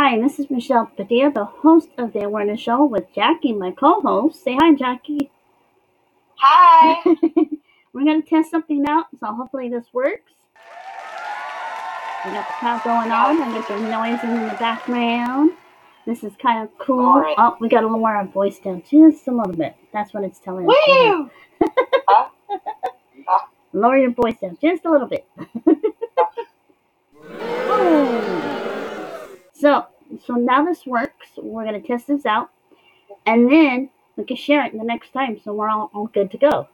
Hi, this is Michelle Padilla, the host of the Awareness Show with Jackie, my co-host. Say hi, Jackie. Hi. We're gonna test something out, so hopefully this works. We got the crowd going on, and there's some noise in the background. This is kind of cool. Alright. Oh, we gotta lower our voice down just a little bit. That's what it's telling us. to. Woo! Huh? Lower your voice down just a little bit. so, so now this works. We're gonna test this out, and then we can share it the next time, so we're all, all good to go.